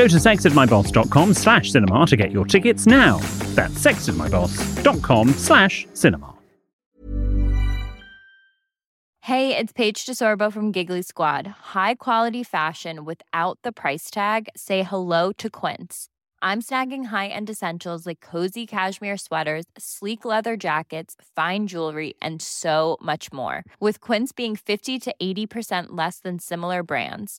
Go to sextedmyboss.com slash cinema to get your tickets now. That's sextedmyboss.com slash cinema. Hey, it's Paige DeSorbo from Giggly Squad. High quality fashion without the price tag. Say hello to Quince. I'm snagging high-end essentials like cozy cashmere sweaters, sleek leather jackets, fine jewelry, and so much more. With Quince being 50 to 80% less than similar brands.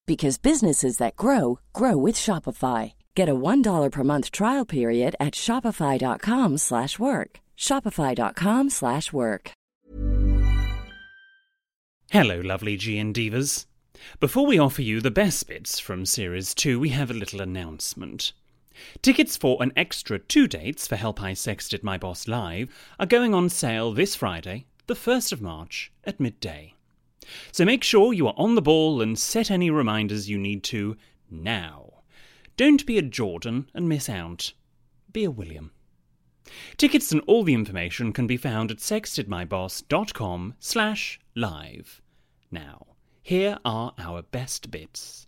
because businesses that grow grow with Shopify. Get a $1 per month trial period at Shopify.com slash work. Shopify.com slash work. Hello, lovely G and Divas. Before we offer you the best bits from Series 2, we have a little announcement. Tickets for an extra two dates for Help I Sexted My Boss Live are going on sale this Friday, the 1st of March, at midday. So make sure you are on the ball and set any reminders you need to now. Don't be a Jordan and miss out. Be a William. Tickets and all the information can be found at sextedmyboss.com slash live. Now, here are our best bits.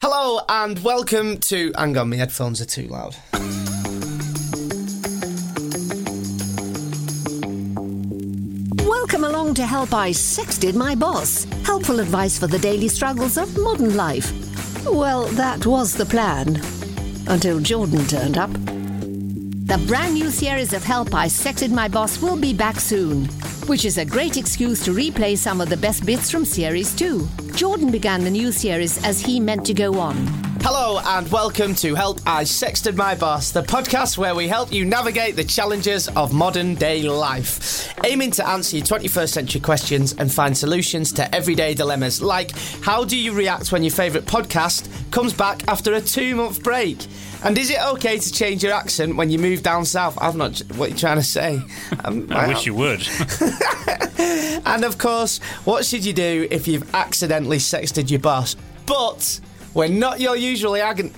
Hello and welcome to. Hang on, my headphones are too loud. Welcome along to Help I Sexted My Boss. Helpful advice for the daily struggles of modern life. Well, that was the plan. Until Jordan turned up. The brand new series of Help I Sexted My Boss will be back soon, which is a great excuse to replay some of the best bits from Series 2. Jordan began the new series as he meant to go on. Hello and welcome to Help I Sexted My Boss, the podcast where we help you navigate the challenges of modern day life, aiming to answer your 21st century questions and find solutions to everyday dilemmas like how do you react when your favourite podcast comes back after a two month break? And is it okay to change your accent when you move down south? I'm not. What are you trying to say? Um, I wish you would. and of course, what should you do if you've accidentally sexted your boss? But we're not your usually agony.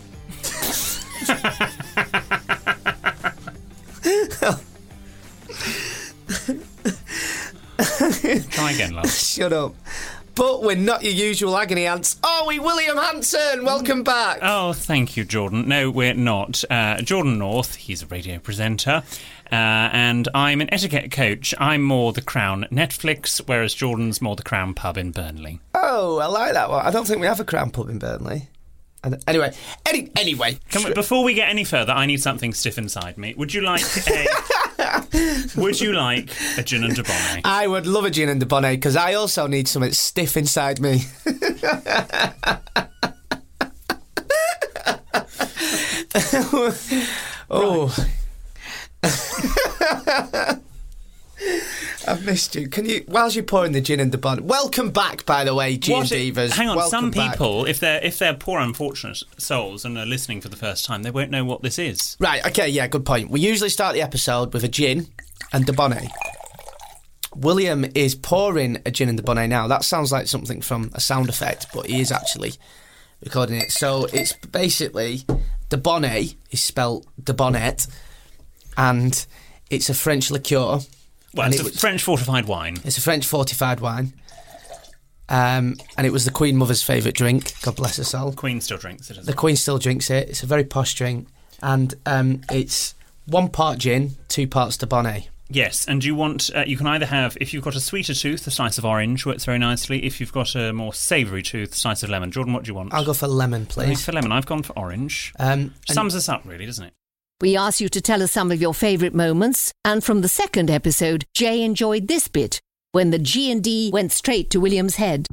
Try again, love. Shut up. But we're not your usual agony ants. Are we, William Hanson? Welcome back. Oh, thank you, Jordan. No, we're not. Uh, Jordan North, he's a radio presenter, uh, and I'm an etiquette coach. I'm more the Crown Netflix, whereas Jordan's more the Crown Pub in Burnley. Oh, I like that one. I don't think we have a crown pub in Burnley. And anyway, any, anyway. We, before we get any further, I need something stiff inside me. Would you like a? would you like a gin and Dubonnet? I would love a gin and Dubonnet because I also need something stiff inside me. oh. I've missed you. Can you, whilst you're pouring the gin and the bun, welcome back, by the way, Gin What- Divas. Hang on, Welcome some back. people, if they're if they're poor unfortunate souls and are listening for the first time, they won't know what this is. Right, okay, yeah, good point. We usually start the episode with a gin and Dubonnet. William is pouring a gin and Dubonnet now. That sounds like something from a sound effect, but he is actually recording it. So it's basically the bonnet is spelled Dubonnet, and it's a French liqueur. Well, And it's it a was- French fortified wine. It's a French fortified wine. um, and it was the Queen Mother's favourite drink. God bless her soul. Queen still drinks it The well. Queen still drinks it. It's a very posh drink, and um, it's one part gin, two parts Dubonnet. Yes, and you want uh, you can either have if you've got a sweeter tooth, a slice of orange works very nicely. If you've got a more savoury tooth, a slice of lemon. Jordan, what do you want? I'll go for lemon, please. for lemon. I've gone for orange. Um, Sums us up, really, doesn't it? We asked you to tell us some of your favourite moments, and from the second episode, Jay enjoyed this bit when the G&D went straight to William's head.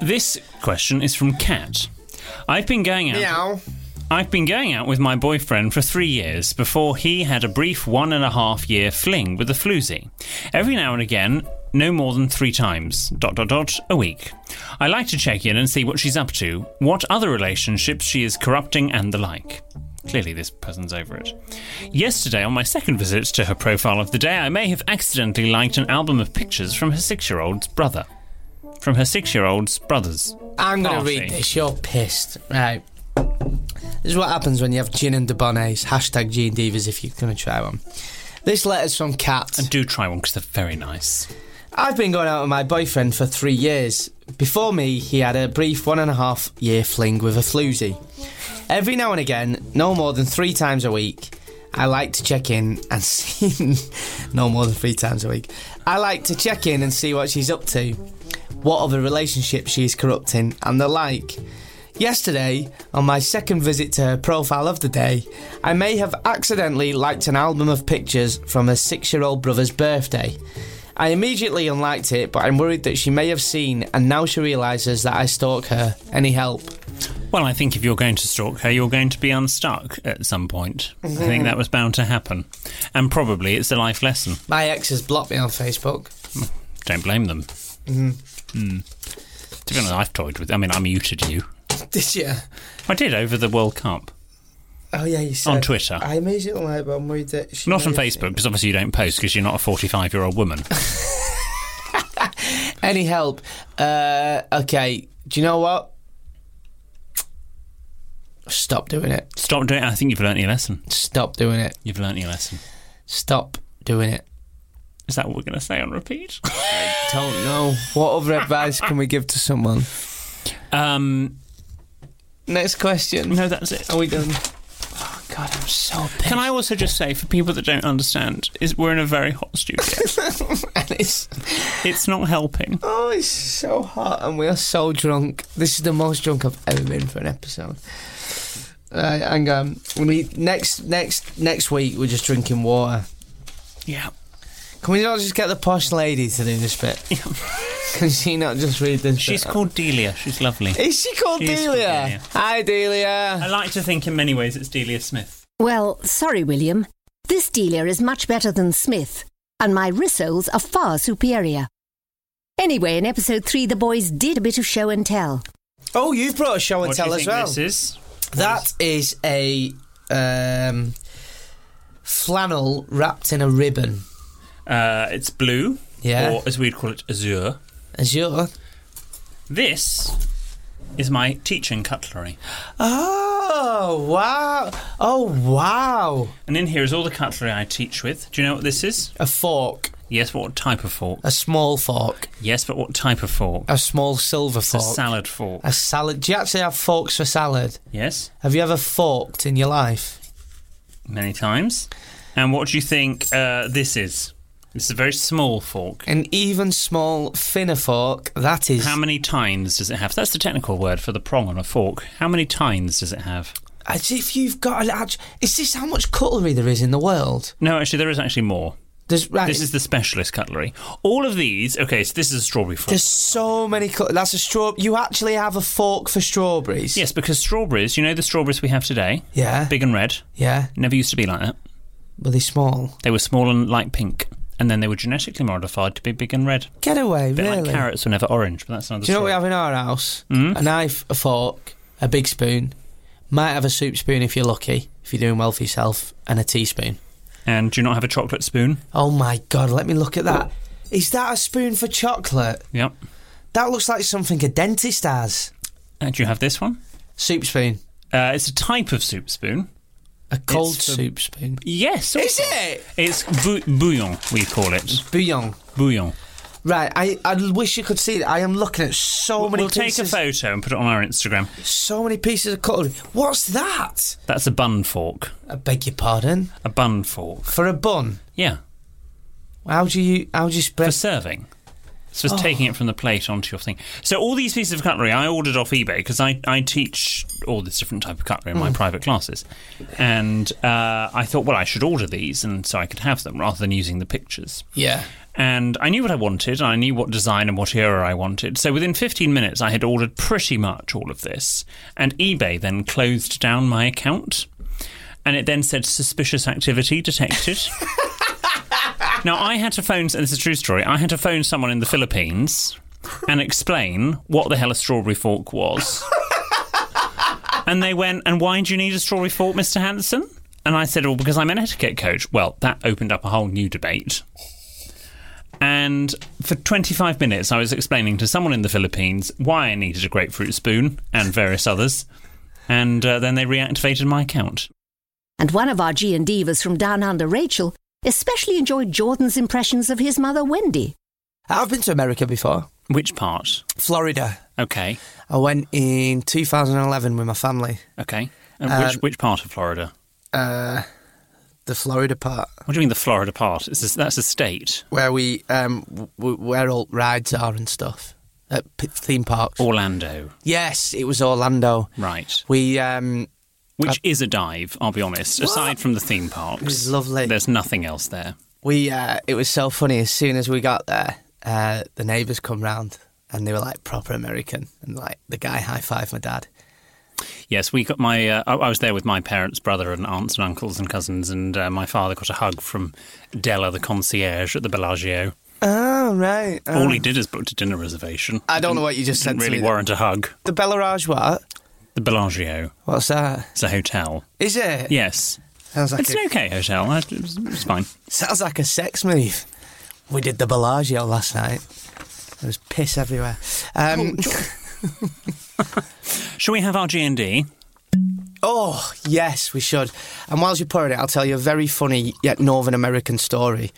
This question is from Kat. I've been going out. Meow. I've been going out with my boyfriend for three years before he had a brief one and a half year fling with a floozy. Every now and again, no more than three times, dot dot dot, a week. I like to check in and see what she's up to, what other relationships she is corrupting, and the like. Clearly, this person's over it. Yesterday, on my second visit to her profile of the day, I may have accidentally liked an album of pictures from her six year old's brother. From her six year old's brother's. I'm going to read this. You're pissed. Right. This is what happens when you have gin and Dubonnets. Hashtag G and Divas if you're going to try one. This letter's from Kat. And do try one because they're very nice. I've been going out with my boyfriend for three years. Before me, he had a brief one and a half year fling with a floozy. Every now and again, no more than three times a week, I like to check in and see. no more than three times a week. I like to check in and see what she's up to, what other relationships she's corrupting, and the like. Yesterday, on my second visit to her profile of the day, I may have accidentally liked an album of pictures from her six year old brother's birthday. I immediately unliked it, but I'm worried that she may have seen and now she realises that I stalk her. Any help? Well, I think if you're going to stalk her, you're going to be unstuck at some point. I mm-hmm. think that was bound to happen. And probably it's a life lesson. My ex has blocked me on Facebook. Hmm. Don't blame them. Mm. To be honest, I've toyed with I mean, I muted you. Did you? I did over the World Cup. Oh yeah, you said On Twitter. I immediately like, but I'm worried that she Not on Facebook, because obviously you don't post because you're not a 45 year old woman. Any help? Uh, okay. Do you know what? Stop doing it. Stop doing it. I think you've learnt your lesson. Stop doing it. You've learnt your lesson. Stop doing it. Is that what we're going to say on repeat? I don't know. What other advice can we give to someone? um, Next question. no, that's it. Are we done? God, I'm so pissed. Can I also just say, for people that don't understand, is we're in a very hot studio. and it's it's not helping. oh, it's so hot, and we are so drunk. This is the most drunk I've ever been for an episode. Right, hang on. We next next next week. We're just drinking water. Yeah. Can we not just get the posh lady to do this bit? Can she not just read this? She's bit? called Delia. She's lovely. Is she called She is Delia? called Delia. Hi, Delia. I like to think in many ways it's Delia Smith. Well, sorry, William. This Delia is much better than Smith, and my rissoles are far superior. Anyway, in episode three, the boys did a bit of show and tell. Oh, you've brought a show and What do tell you as think well. this is? That is a um, flannel wrapped in a ribbon. Uh, it's blue, Yeah. or as we'd call it, azure. Azure. This is my teaching cutlery. Oh wow! Oh wow! And in here is all the cutlery I teach with. Do you know what this is? A fork, Yes, but what type of fork? a small fork, Yes, but what type of fork? a small silver It's a fork, salad fork. a salad. Do you actually have forks for salad? Yes, Have you ever forked in your life? many times. And what do you think uh, this is? This is a very small fork. An even small thinner fork. That is. How many tines does it have? That's the technical word for the prong on a fork. How many tines does it have? As if you've got. Act- is this how much cutlery there is in the world? No, actually, there is actually more. There's right. This is the specialist cutlery. All of these. Okay, so this is a strawberry fork. There's so many. Cut- that's a straw. You actually have a fork for strawberries. Yes, because strawberries. You know the strawberries we have today, Yeah. big and red. Yeah. Never used to be like that. Were they small? They were small and light pink, and then they were genetically modified to be big and red. Get away, A bit really? like carrots were never orange, but that's another Do you know what we have in our house? Mm? A knife, a fork, a big spoon. Might have a soup spoon if you're lucky, if you're doing well for yourself, and a teaspoon. And do you not have a chocolate spoon? Oh my god, let me look at that. Is that a spoon for chocolate? Yep. That looks like something a dentist has. And do you have this one? Soup spoon. Uh, it's a type of soup spoon. A cold It's for- soup spoon. Yes. Is it? It's bou- bouillon, we call it. Bouillon. Bouillon. Right, I, I wish you could see that. I am looking at so many We'll take a pieces, photo and put it on our Instagram. so many pieces of cutlery. What's that? That's a bun fork. I beg your pardon. A bun fork. For a bun. Yeah, How do you how do you for spread? serving. It's just taking it from the plate onto your thing. So all these pieces of cutlery I ordered off eBay because I, I teach all this different type of cutlery in my private classes, and uh, I thought, well, I should order these and so I could have them rather than using the pictures. Yeah. And I knew what I wanted. and I knew what design and what era I wanted. So within 15 minutes, I had ordered pretty much all of this. And eBay then closed down my account. And it then said suspicious activity detected. now, I had to phone, and this is a true story, I had to phone someone in the Philippines and explain what the hell a strawberry fork was. and they went, And why do you need a strawberry fork, Mr. Hanson? And I said, Well, because I'm an etiquette coach. Well, that opened up a whole new debate. And for 25 minutes, I was explaining to someone in the Philippines why I needed a grapefruit spoon and various others. And uh, then they reactivated my account. And one of our G and Divas from Down Under, Rachel, especially enjoyed Jordan's impressions of his mother, Wendy. I've been to America before. Which part? Florida. Okay, I went in 2011 with my family. okay. And Um, which, which part of Florida? Uh, the Florida part What do you mean the Florida part? Is this, that's a state. where we um w- where all rides are and stuff at p- theme parks. Orlando. Yes, it was Orlando. Right. We um Which is a dive, I'll be honest. Aside from the theme parks. It was lovely. There's nothing else there. we uh it was so funny. As soon as we got there, uh, the neighbours come round and they were like proper American and like the guy high five my dad. Yes, we got my. Uh, I was there with my parents, brother, and aunts and uncles and cousins, and uh, my father got a hug from Della, the concierge at the Bellagio. Oh right. All he did is booked a dinner reservation. I don't know what you just said really warrant a hug. The Bellagio what? The Bellagio. What's that? It's a hotel. Is it? Yes, Sounds like it's a, an okay hotel. It's, It was, it was fine. sounds like a sex move. We did the Bellagio last night. There was piss everywhere. Um, Shall we have our G and D? oh yes, we should. And whilst you're pouring it, I'll tell you a very funny yet Northern American story.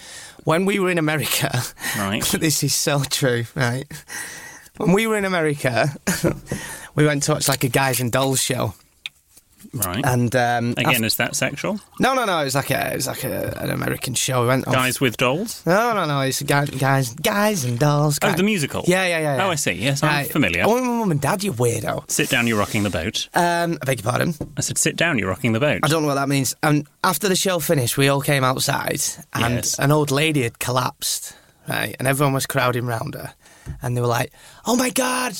When we were in America, Right. this is so true, right? When we were in America, we went to watch like a guys and dolls show, Right. and um, Again, is that sexual? no, no, no, it was like a, it was like a, an American show. We went off- Guys with dolls? No, no, no. It's guys, guys, guys and dolls. Oh, the musical. Yeah, yeah, yeah. yeah. Oh, I see. Yes, I'm familiar. Oh, my mum and dad, you weirdo. Sit down, you're rocking the boat. Um, I beg your pardon. I said, sit down, you're rocking the boat. I don't know what that means. And after the show finished, we all came outside, and Yes. an old lady had collapsed, right? And everyone was crowding round her, and they were like, "Oh my god."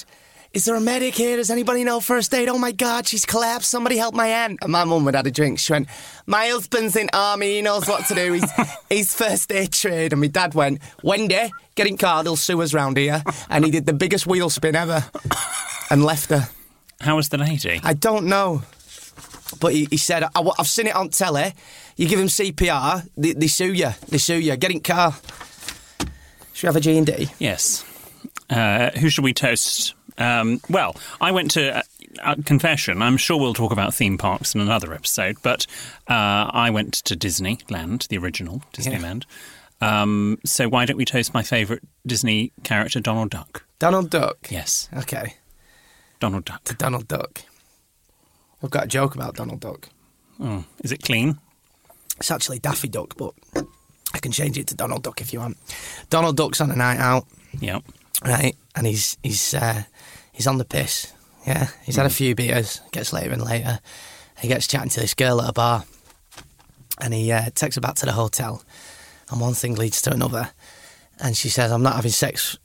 Is there a medic here? Does anybody know first aid? Oh my God, she's collapsed. Somebody help my aunt. And my mum had had a drink. She went, My husband's in army. He knows what to do. He's, he's first aid trained. And my dad went, Wendy, get in car. They'll sue us round here. And he did the biggest wheel spin ever and left her. How was the lady? I don't know. But he, he said, I, have seen it on telly. You give him CPR, they, they sue you. They sue you. Get in car. Should we have a G&D? Yes. Uh, who should we toast? Um, well, I went to. Uh, uh, confession, I'm sure we'll talk about theme parks in another episode, but uh, I went to Disneyland, the original Disneyland. Um, so why don't we toast my favourite Disney character, Donald Duck? Donald Duck. Yes, Okay, Donald Duck. To Donald Duck. I've got a joke about Donald Duck. Oh, is it clean? It's actually Daffy Duck, but I can change it to Donald Duck if you want. Donald Duck's on a night out, Yep. right? And he's he's uh, he's on the piss. Yeah, he's had a few beers. Gets later and later. He gets chatting to this girl at a bar, and he uh, takes her back to the hotel. And one thing leads to another, and she says, "I'm not having sex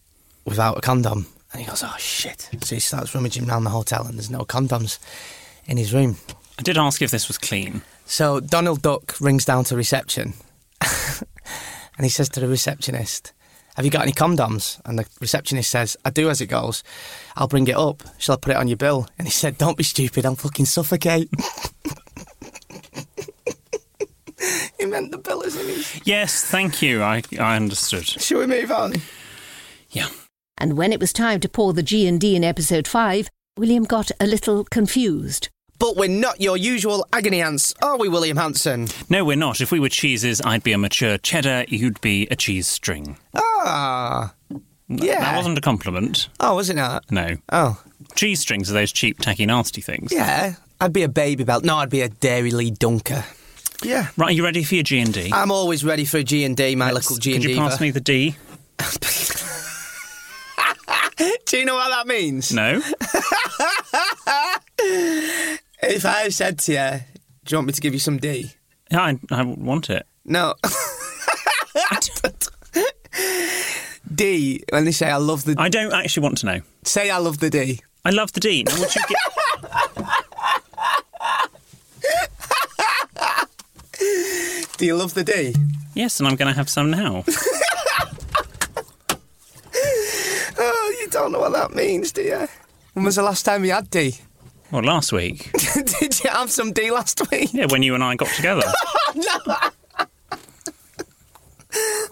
without a condom." And he goes, "Oh shit!" So he starts rummaging around the hotel, and there's no condoms in his room. I did ask if this was clean. So Donald Duck rings down to reception and he says to the receptionist, Have you got any condoms? And the receptionist says, I do as it goes. I'll bring it up. Shall I put it on your bill? And he said, Don't be stupid, I'll fucking suffocate. he meant the bill, isn't he? Yes, thank you. I, I understood. Shall we move on? Yeah. And when it was time to pour the G&D in episode 5, William got a little confused. But we're not your usual agony ants, are we, William Hanson? No, we're not. If we were cheeses, I'd be a mature cheddar, you'd be a cheese string. Ah, Yeah. That wasn't a compliment. Oh, was it not? No. Oh, Cheese strings are those cheap, tacky, nasty things. yeah. I'd be a Babybel. No, I'd be a Dairylea Dunker. Yeah. Right, are you ready for your G and D? I'm always ready for a G and D, my little G&D. Could you pass me the D? Do you know what that means? No. If I said to you, "Do you want me to give you some D?" Yeah, I, I want it. No. D. When they say I love the I don't actually want to know. say I love the D. I love the D. Now, would you. Do you love the D? yes, and I'm going to have some now. Oh, you don't know what that means, do you? When was the last time you had D? Well, last week. Did you have some D last week? Yeah, when you and I got together.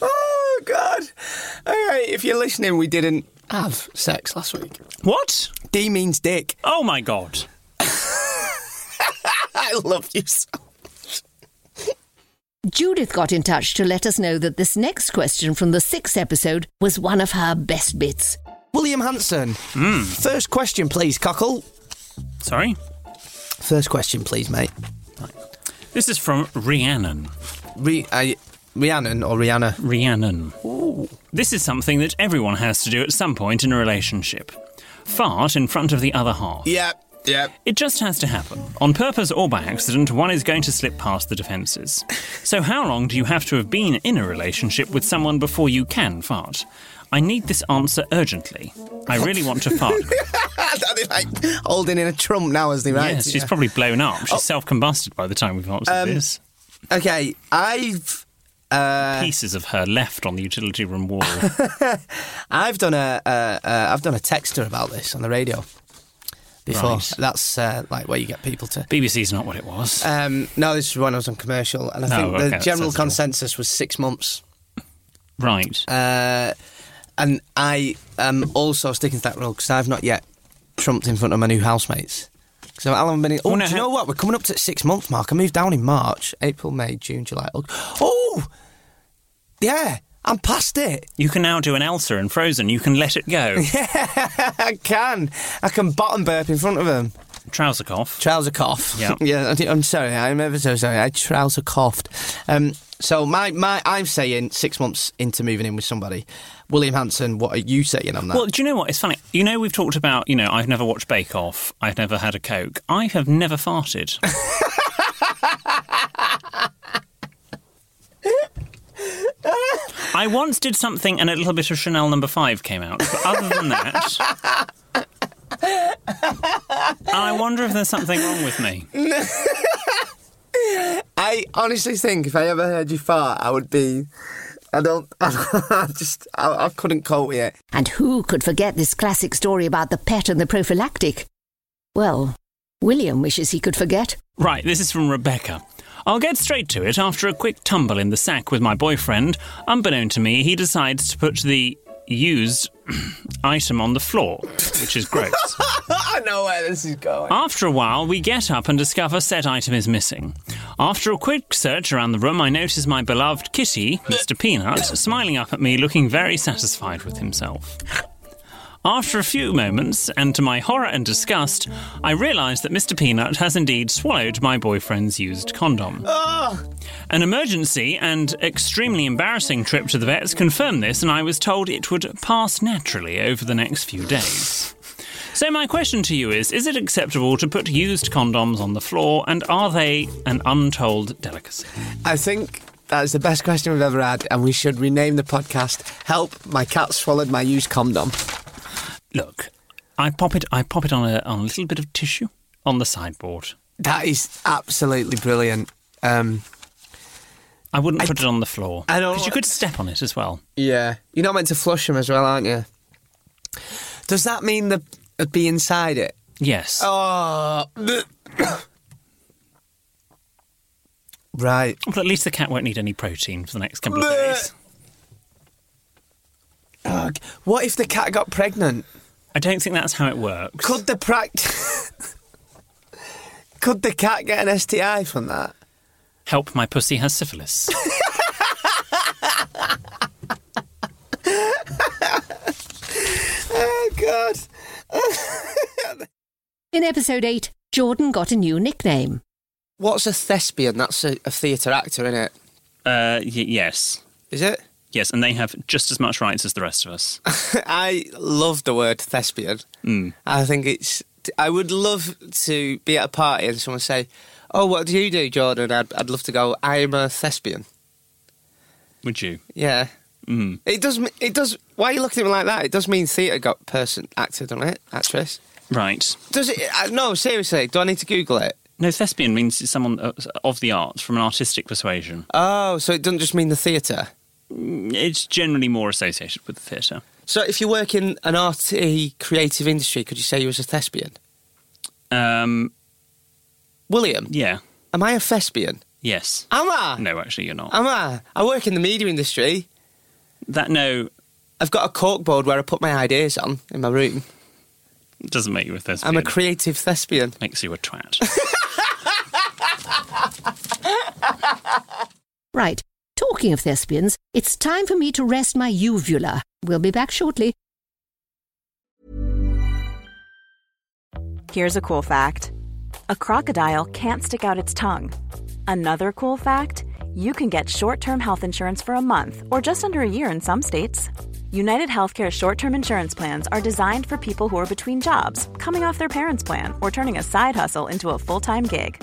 Oh God! All right, if you're listening, we didn't have sex last week. What? D means dick. Oh my god. I love you so. Judith got in touch to let us know that this next question from the sixth episode was one of her best bits. William Hanson. First question, please, Cockle. Sorry? First question, please, mate. This is from Rhiannon. Re- uh, Rhiannon or Rihanna? Rhiannon. This is something that everyone has to do at some point in a relationship. Fart in front of the other half. Yep, yeah. It just has to happen. On purpose or by accident, one is going to slip past the defences. So, how long do you have to have been in a relationship with someone before you can fart? I need this answer urgently. I really want to fart. Like holding in a trump now as they write? yes, she's probably blown up. She's self combusted by the time we've answered Um, this. Okay, I've uh, Pieces of her left on the utility room wall. I've done a uh, uh, I've done a texter about this on the radio before. Right. That's uh, like where you get people to. BBC's not what it was. Um, no, this is when I was on commercial, and I Oh, think okay, the general says it all. consensus was six months. right. Uh, and I am also sticking to that rule because I've not yet trumped in front of my new housemates. So I haven't been. In, oh, Oh, no, do you know what? We're coming up to six month mark. I moved down in March, April, May, June, July. Oh, yeah, I'm past it. You can now do an Elsa in Frozen. You can let it go. Yeah, I can. I can bottom burp in front of them. Trouser cough. Trouser cough. Yeah. yeah. I- I'm sorry. I'm ever so sorry. I trouser coughed. Um, so my my I'm saying six months into moving in with somebody. William Hanson, what are you saying on that? Well, do you know what? It's funny. You know, we've talked about, you know, I've never watched Bake Off. I've never had a Coke. I have never farted. I once did something and a little bit of Chanel number five came out. But other than that. I wonder if there's something wrong with me. I honestly think if I ever heard you fart, I would be. I don't. I just. I, I couldn't cope with it. And who could forget this classic story about the pet and the prophylactic? Well, William wishes he could forget. Right, this is from Rebecca. I'll get straight to it. After a quick tumble in the sack with my boyfriend, unbeknown to me, he decides to put the used item on the floor, which is gross. I know where this is going. After a while, we get up and discover said item is missing. After a quick search around the room, I notice my beloved kitty, Mr. Peanut, smiling up at me, looking very satisfied with himself. After a few moments, and to my horror and disgust, I realise that Mr. Peanut has indeed swallowed my boyfriend's used condom. Ah! An emergency and extremely embarrassing trip to the vets confirmed this, and I was told it would pass naturally over the next few days. So, my question to you is Is it acceptable to put used condoms on the floor, and are they an untold delicacy? I think that is the best question we've ever had, and we should rename the podcast "Help My Cat Swallowed My Used Condom." Look, I pop it, I pop it on a, on a little bit of tissue on the sideboard. That is absolutely brilliant. Um, I wouldn't put it on the floor. I don't- Because you could step on it as well. yeah, you're not meant to flush them as well, aren't you? Does that mean the it'd be inside it? Yes. Oh, right. Well, at least the cat won't need any protein for the next couple of days. Ugh. What if the cat got pregnant? I don't think that's how it works. Could the practice. Could the cat get an STI from that? Help, my pussy has syphilis. oh, God. In episode 8, Jordan got a new nickname. What's a thespian? That's a, a theatre actor, isn't it? Uh, y- yes. Is it? Yes, and they have just as much rights as the rest of us. I love the word thespian. I think it's. I would love to be at a party and someone say, "Oh, what do you do, Jordan?" I'd, I'd love to go. I'm a thespian. Would you? Yeah. Mm. It does. It does. Why are you looking at me like that? It does mean theatre got person acted doesn't it? Actress. Right. Does it? Uh, no, seriously. Do I need to Google it? No, thespian means someone uh, of the arts from an artistic persuasion. Oh, so it doesn't just mean the theatre. It's generally more associated with the theatre. So if you work in an arty creative industry, could you say you was a thespian? Um, William, yeah. am I a thespian? Yes. Am I? No, actually, you're not. Am I? I work in the media industry. that no I've got a corkboard where I put my ideas on in my room. doesn't make you a thespian. I'm a creative thespian. Makes you a twat. Right, talking of thespians, it's time for me to rest my uvula. We'll be back shortly. Here's a cool fact a crocodile can't stick out its tongue. Another cool fact you can get short term health insurance for a month or just under a year in some states. United Healthcare short term insurance plans are designed for people who are between jobs, coming off their parents' plan, or turning a side hustle into a full time gig.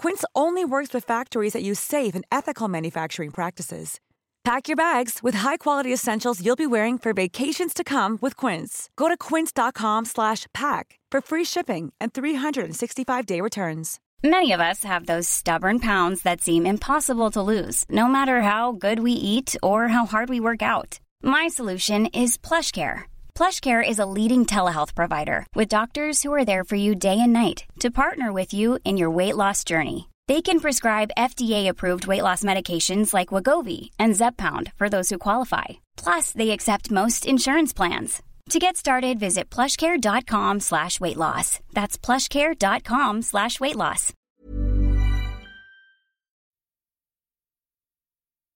Quince only works with factories that use safe and ethical manufacturing practices. Pack your bags with high-quality essentials you'll be wearing for vacations to come with Quince. Go to quince.com slash pack for free shipping and 365-day returns. Many of us have those stubborn pounds that seem impossible to lose, no matter how good we eat or how hard we work out. My solution is PlushCare. PlushCare is a leading telehealth provider with doctors who are there for you day and night to partner with you in your weight loss journey. They can prescribe FDA-approved weight loss medications like Wegovy and Zepbound for those who qualify. Plus, they accept most insurance plans. To get started, visit plushcare.com slash weight loss. That's plushcare.com slash weight loss.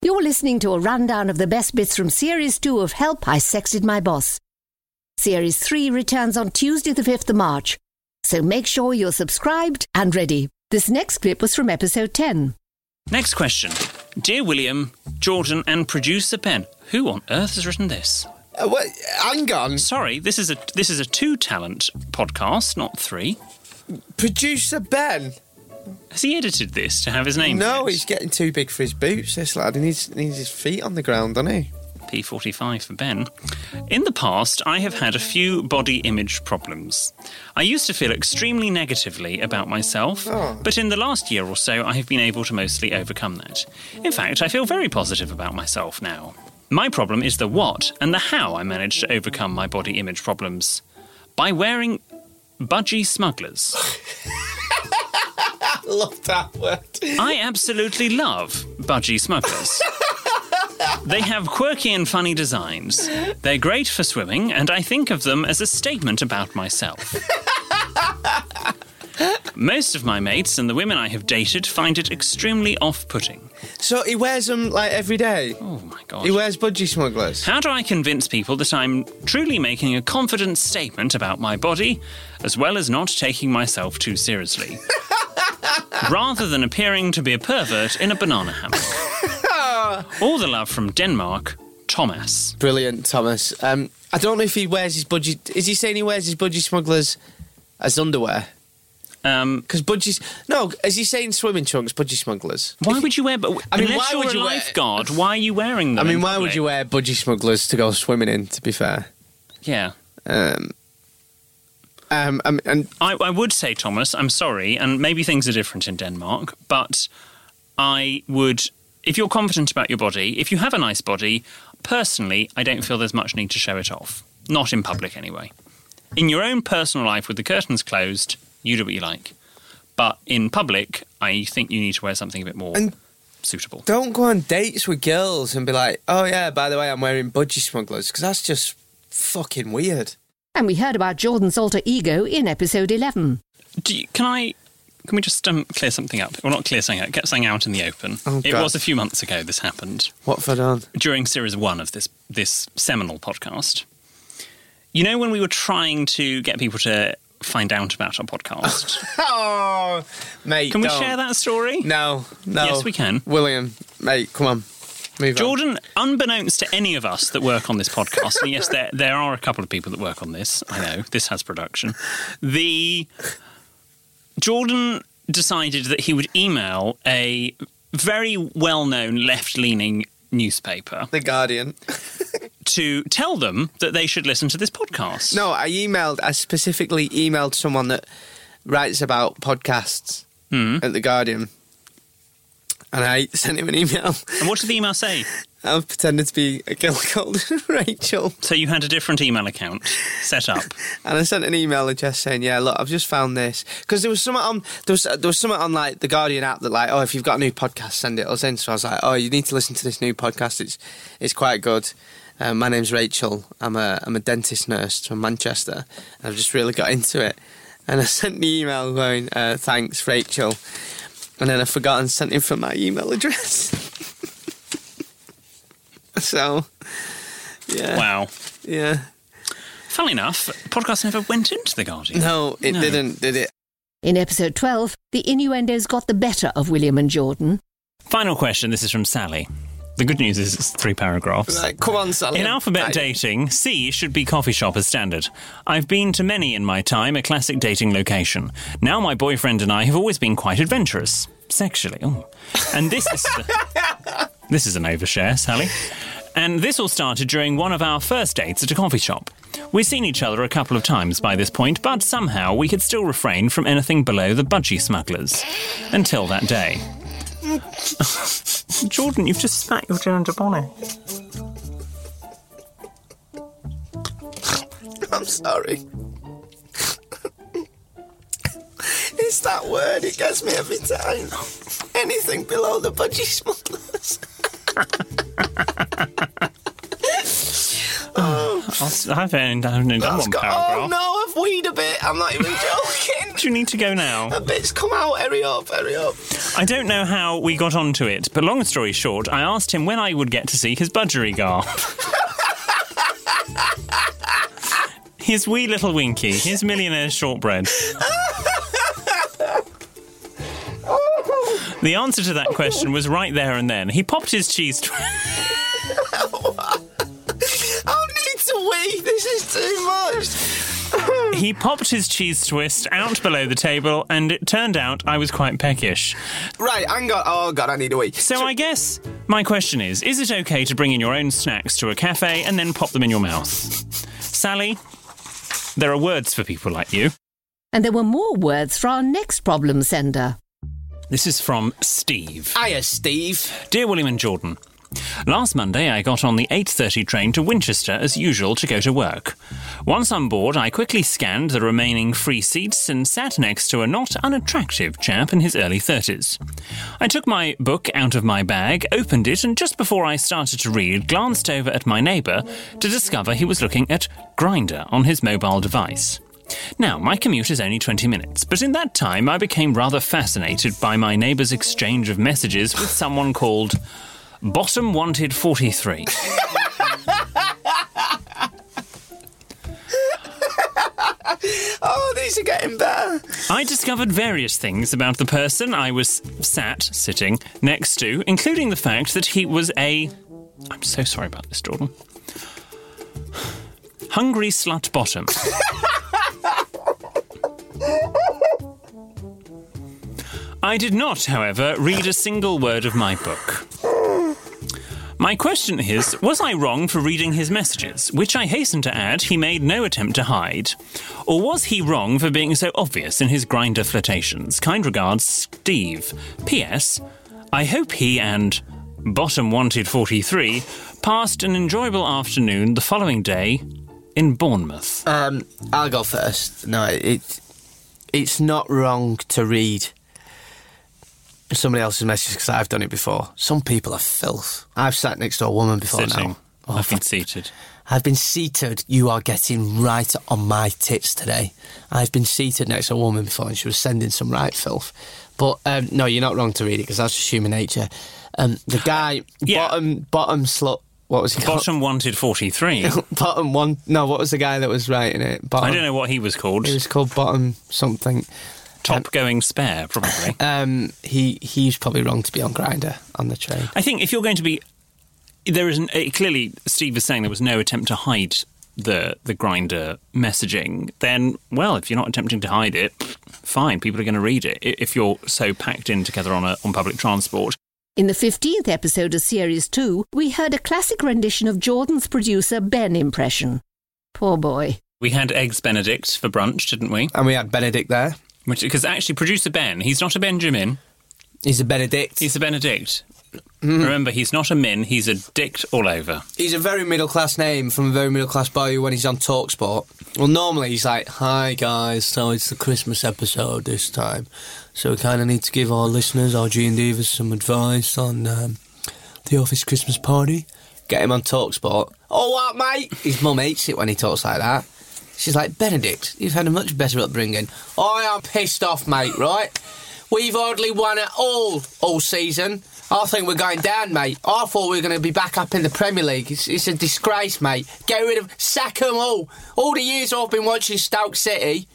You're listening to a rundown of the best bits from Series 2 of Help I Sexted My Boss. Series 3 returns on Tuesday, the 5th of March, so make sure you're subscribed and ready. This next clip was from episode 10. Next question. Dear William, Jordan, and producer Ben, who on earth has written this? Uh, what? Hang on. Sorry, this is a this is a two talent podcast, not three. Producer Ben. Has he edited this to have his name? No, in he's getting too big for his boots, this lad. He needs, needs his feet on the ground, doesn't he? P45 for Ben. In the past, I have had a few body image problems. I used to feel extremely negatively about myself, oh. but in the last year or so, I have been able to mostly overcome that. In fact, I feel very positive about myself now. My problem is the what and the how I managed to overcome my body image problems. By wearing budgie smugglers. I Love that word. I absolutely love budgie smugglers. They have quirky and funny designs. They're great for swimming, and I think of them as a statement about myself. Most of my mates and the women I have dated find it extremely off putting. So he wears them like every day. Oh my god. He wears budgie smugglers. How do I convince people that I'm truly making a confident statement about my body, as well as not taking myself too seriously? Rather than appearing to be a pervert in a banana hammock. All the love from Denmark, Thomas. Brilliant, Thomas. Um, I don't know if he wears his budgie. Is he saying he wears his budgie smugglers as underwear? Um, Because budgies. No, is he saying swimming trunks, budgie smugglers? why would you wear? I mean, unless why you're would a you wear- lifeguard, why are you wearing I them? mean, in why would public? you wear budgie smugglers to go swimming in? To be fair, Yeah. um, um, um, and I, I would say, Thomas, I'm sorry, and maybe things are different in Denmark, but I would, if you're confident about your body, if you have a nice body, personally, I don't feel there's much need to show it off. Not in public, anyway. In your own personal life with the curtains closed, you do what you like. But in public, I think you need to wear something a bit more And- suitable. Don't go on dates with girls and be like, oh yeah, by the way, I'm wearing budgie smugglers, because that's just fucking weird. And we heard about Jordan's alter ego in episode 11. Do you, can I? Can we just um, clear something up? Well, not clear something out. Get something out in the open. Oh, it was a few months ago. This happened I done? during series one of this this seminal podcast. You know when we were trying to get people to find out about our podcast. Oh, mate. Can we don't. share that story? No, no. Yes, we can. William, mate, come on. Move on. Jordan, unbeknownst to any of us that work on this podcast, and yes, there there are a couple of people that work on this. I know this has production. The Jordan decided that he would email a very well-known left-leaning newspaper The Guardian. to tell them that they should listen to this podcast. No, I emailed, I specifically emailed someone that writes about podcasts Hmm. at The Guardian. And I sent him an email. And what did the email say? I was pretending to be a girl called Rachel. So you had a different email account set up. And I sent an email address saying, "Yeah, look, I've just found this because there was something on there was there was something on like the Guardian app that like, oh, if you've got a new podcast, send it us in." So I was like, "Oh, you need to listen to this new podcast. It's it's quite good." Uh, my name's Rachel. I'm a I'm a dentist nurse from Manchester. And I've just really got into it, and I sent the email going, uh, "Thanks, Rachel," and then I forgot and sent him from my email address. so, yeah, Wow. yeah. Funnily enough, podcast never went into the Guardian. No, it No. didn't, did it? In episode 12, the innuendos got the better of William and Jordan. Final question. This is from Sally. The good news is it's three paragraphs. Like, come on, Sally. In alphabet tired. dating, C should be coffee shop as standard. I've been to many in my time, a classic dating location. Now my boyfriend and I have always been quite adventurous. Sexually. Oh. And this is This is an overshare, Sally. And this all started during one of our first dates at a coffee shop. We'd seen each other a couple of times by this point, but somehow we could still refrain from anything below the budgie smugglers. Until that day. Jordan, you've just spat your and bonnet. I'm sorry. it's that word, it gets me every time. Anything below the budgie smugglers. Oh, I'll, I've only done That's one got- paragraph. oh no, I've weed a bit. I'm not even joking. Do you need to go now? a bit's come out. Hurry up, hurry up. I don't know how we got onto it, but long story short, I asked him when I would get to see his budgerigar. his wee little Winky, his millionaire shortbread. The answer to that question was right there and then. He popped his cheese. Tw- I need to wee. This is too much. he popped his cheese twist out below the table, and it turned out I was quite peckish. Right, hang on. Oh god, I need a wee. So I guess my question is: Is it okay to bring in your own snacks to a cafe and then pop them in your mouth? Sally, there are words for people like you. And there were more words for our next problem sender. This is from Steve. Hiya, Steve. Dear William and Jordan, Last Monday, I got on the 8:30 train to Winchester as usual to go to work. Once on board, I quickly scanned the remaining free seats and sat next to a not unattractive chap in his early 30s. I took my book out of my bag, opened it, and just before I started to read, glanced over at my neighbour to discover he was looking at Grindr on his mobile device. Now, my commute is only 20 minutes, but in that time I became rather fascinated by my neighbour's exchange of messages with someone called Bottom Wanted 43. Oh, these are getting better. I discovered various things about the person I was sat, sitting, next to, including the fact that he was a. I'm so sorry about this, Jordan. Hungry slut bottom. I did not, however, read a single word of my book. My question is Was I wrong for reading his messages, which I hasten to add he made no attempt to hide? Or was he wrong for being so obvious in his Grindr flirtations? Kind regards, Steve. P.S. I hope he and Bottom Wanted 43 passed an enjoyable afternoon the following day in Bournemouth. Um, I'll go first. No, it, it's not wrong to read somebody else's message because I've done it before. Some people are filth. I've sat next to a woman before Sitting. now. Oh, I've been seated. I've been seated. You are getting right on my tits today. I've been seated next to a woman before and she was sending some right filth. But um, no, you're not wrong to read it because that's just human nature. Um, the guy, Yeah. bottom, bottom slut. What was he called? Bottom wanted 43. bottom one. No, what was the guy that was writing it? Bottom, I don't know what he was called. It was called bottom something. Top going spare, probably. Um, he he's probably wrong to be on Grindr on the train. I think if you're going to be, there is an, uh, clearly Steve was saying there was no attempt to hide the the Grindr messaging. Then, well, if you're not attempting to hide it, fine, people are going to read it. If you're so packed in together on a, on public transport, In the 15th episode of Series 2, we heard a classic rendition of Jordan's producer Ben impression. Poor boy. we had eggs Benedict for brunch, didn't we? And we had Benedict there. Because actually producer Ben, he's not a Benjamin, He's a Benedict. he's a Benedict. Remember, he's not a min, he's a dict all over. He's a very middle class name from a very middle class boy when he's on Talksport. Well, normally he's like, "Hi guys, so it's the Christmas episode this time, so we kind of need to give our listeners, our G and Divas, some advice on um, the office Christmas party." Get him on Talksport. Oh, what, mate? His mum hates it when he talks like that. She's like, Benedict, you've had a much better upbringing. I am pissed off, mate. Right? We've hardly won it all all season. I think we're going down, mate. I thought we were going to be back up in the Premier League. It's, it's a disgrace, mate. Get rid of, sack them all. All the years I've been watching Stoke City.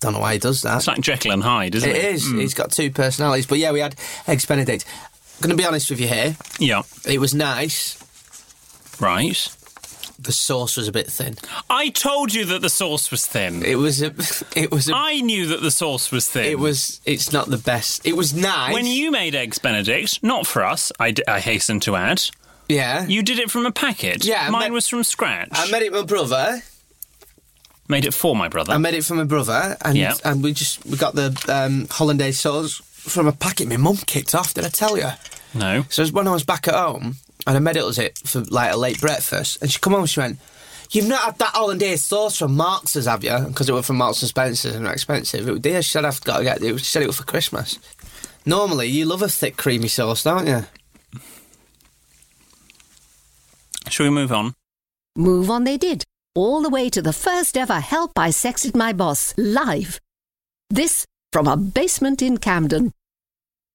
Don't know why he does that. It's like Jekyll and Hyde, isn't It it? is. Hmm. He's got two personalities. But yeah, we had Eggs Benedict. going to be honest with you here. Yeah, It was nice. right. The sauce was a bit thin. I told you that the sauce was thin. It was a. It was a. I knew that the sauce was thin. It was. It's not the best. It was nice. When you made eggs Benedict, not for us, I, d- I hasten to add. Yeah. You did it from a packet. Yeah, Mine was from scratch. I made it with my brother. Made it for my brother. I made it for my brother, and Yeah. and we just we got the um, hollandaise sauce from a packet. My mum kicked off. Did I tell you? no. So when I was back at home, and I made it was it for like a late breakfast, and she come home she went. You've not had that hollandaise sauce from Marks's, have you? Because it was from Marks and Spencer's and they're expensive. It, yeah, she said I've got to get it. She said it was for Christmas. Normally, you love a thick, creamy sauce, don't you? Shall we move on? Move on they did, all the way to the first ever Help I Sexted My Boss live. This from a basement in Camden.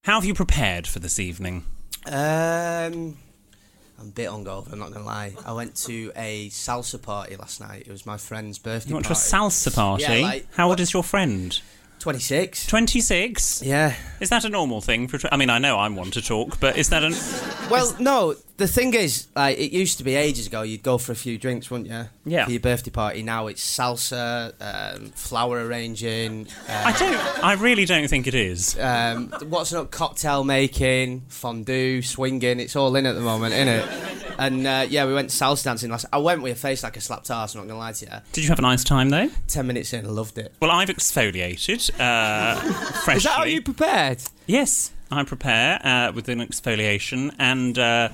How have you prepared for this evening? Um, I'm a bit hungover. I'm not gonna lie. I went to a salsa party last night. It was my friend's birthday. You went to a salsa party? Yeah, like- How old is your friend? Twenty six. 26? Yeah. Is that a normal thing for. I mean, I know I'm one to talk, but is that an. Well, no. The thing is, like, it used to be ages ago. You'd go for a few drinks, wouldn't you? Yeah. For your birthday party. Now it's salsa, um, flower arranging. I Uh, don't. I really don't think it is. um, what's not Cocktail making, fondue, swinging. It's all in at the moment, isn't it? And uh, yeah, we went salsa dancing last. I went with a face like a slapped ass. I'm not gonna lie to you. Did you have a nice time, though? Ten minutes in, I loved it. Well, I've exfoliated uh, freshly. Is that how you prepared? Yes, I prepare uh, with an exfoliation, and uh,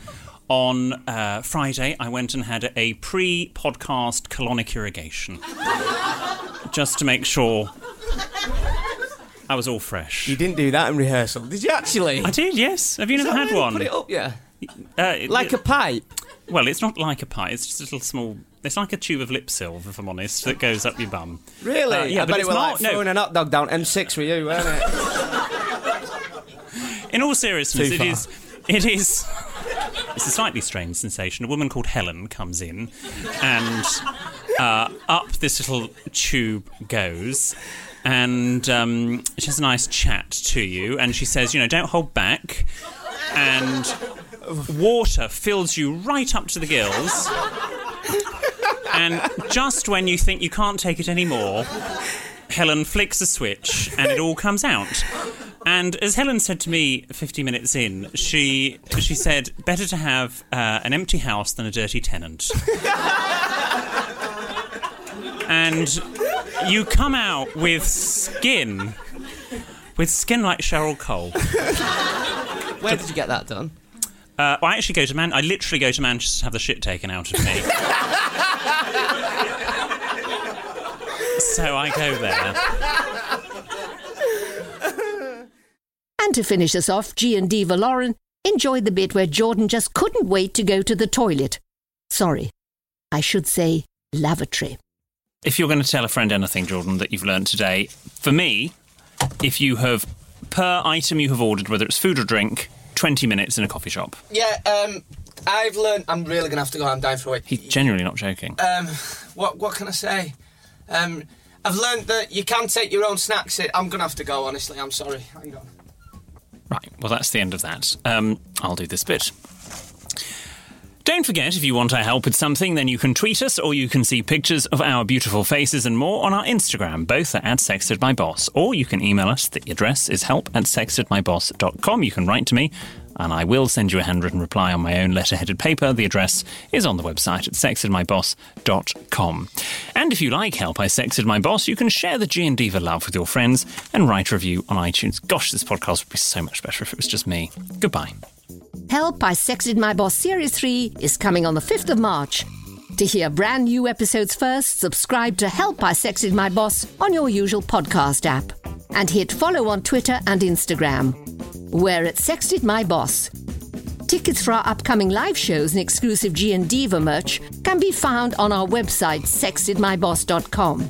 on uh, Friday I went and had a pre-podcast colonic irrigation, just to make sure I was all fresh. You didn't do that in rehearsal, did you? Actually, I did, yes. Have you Is never that had really one? Put it up, yeah. Uh, it- Like a pipe. well, it's not like a pie. It's just a little small. It's like a tube of lip silver, if I'm honest, that goes up your bum. Really? Uh, yeah, I but it's it was not- like no. throwing an hot dog down M6 for you, weren't it? In all seriousness, it is. It is. It's a slightly strange sensation. A woman called Helen comes in, and uh, up this little tube goes, and um, she has a nice chat to you, and she says, you know, don't hold back, and water fills you right up to the gills. And just when you think you can't take it anymore, Helen flicks a switch and it all comes out. And as Helen said to me 50 minutes in, she she said, "Better to have uh, an empty house than a dirty tenant." and you come out with skin, with skin like Cheryl Cole. Where did you get that done? Uh, I actually go to Man. I literally go to Manchester to have the shit taken out of me. so I go there. And to finish us off, G and Diva Lauren enjoyed the bit where Jordan just couldn't wait to go to the toilet. Sorry, I should say lavatory. If you're going to tell a friend anything, Jordan, that you've learned today, for me, if you have, per item you have ordered, whether it's food or drink, 20 minutes in a coffee shop. Yeah, um, I've learned. I'm really gonna have to go. I'm dying for a week. He's genuinely not joking. Um, what what can I say? Um, I've learned that you can take your own snacks. I'm gonna have to go. Honestly, I'm sorry. Hang on. Right, well, that's the end of that. Um, I'll do this bit. Don't forget, if you want our help with something, then you can tweet us or you can see pictures of our beautiful faces and more on our Instagram. Both are at sextedmyboss. Or you can email us. The address is help at sextedmyboss.com. You can write to me and I will send you a handwritten reply on my own letter-headed paper. The address is on the website at sextedmyboss.com. And if you like Help I Sexted My Boss, you can share the G and Diva love with your friends and write a review on iTunes. Gosh, this podcast would be so much better if it was just me. Goodbye. Help I Sexted My Boss Series 3 is coming on the 5th of March. To hear brand new episodes first, subscribe to Help I Sexted My Boss on your usual podcast app. And hit follow on Twitter and Instagram. We're at Sexted My Boss. Tickets for our upcoming live shows and exclusive G and Diva merch can be found on our website, sextedmyboss.com.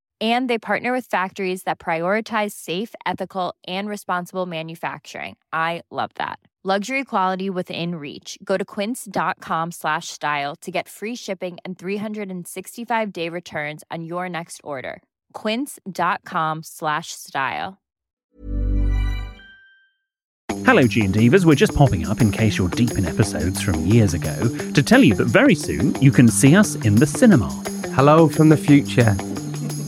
And they partner with factories that prioritize safe, ethical, and responsible manufacturing. I love that. Luxury quality within reach. Go to quince.com slash style to get free shipping and 365 day returns on your next order. Quince.com slash style. Hello, G and Divas. We're just popping up in case you're deep in episodes from years ago to tell you that very soon you can see us in the cinema. Hello from the future.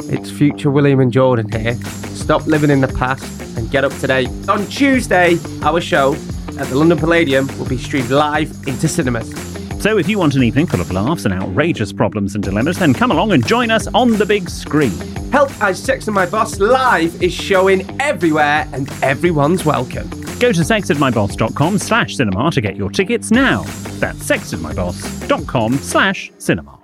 It's future William and Jordan here. Stop living in the past and get up today. On Tuesday, our show at the London Palladium will be streamed live into cinemas. So if you want an evening full of laughs and outrageous problems and dilemmas, then come along and join us on the big screen. Help I Sexted My Boss Live is showing everywhere and everyone's welcome. Go to sextedmyboss.com slash cinema to get your tickets now. That's sextedmyboss.com slash cinema.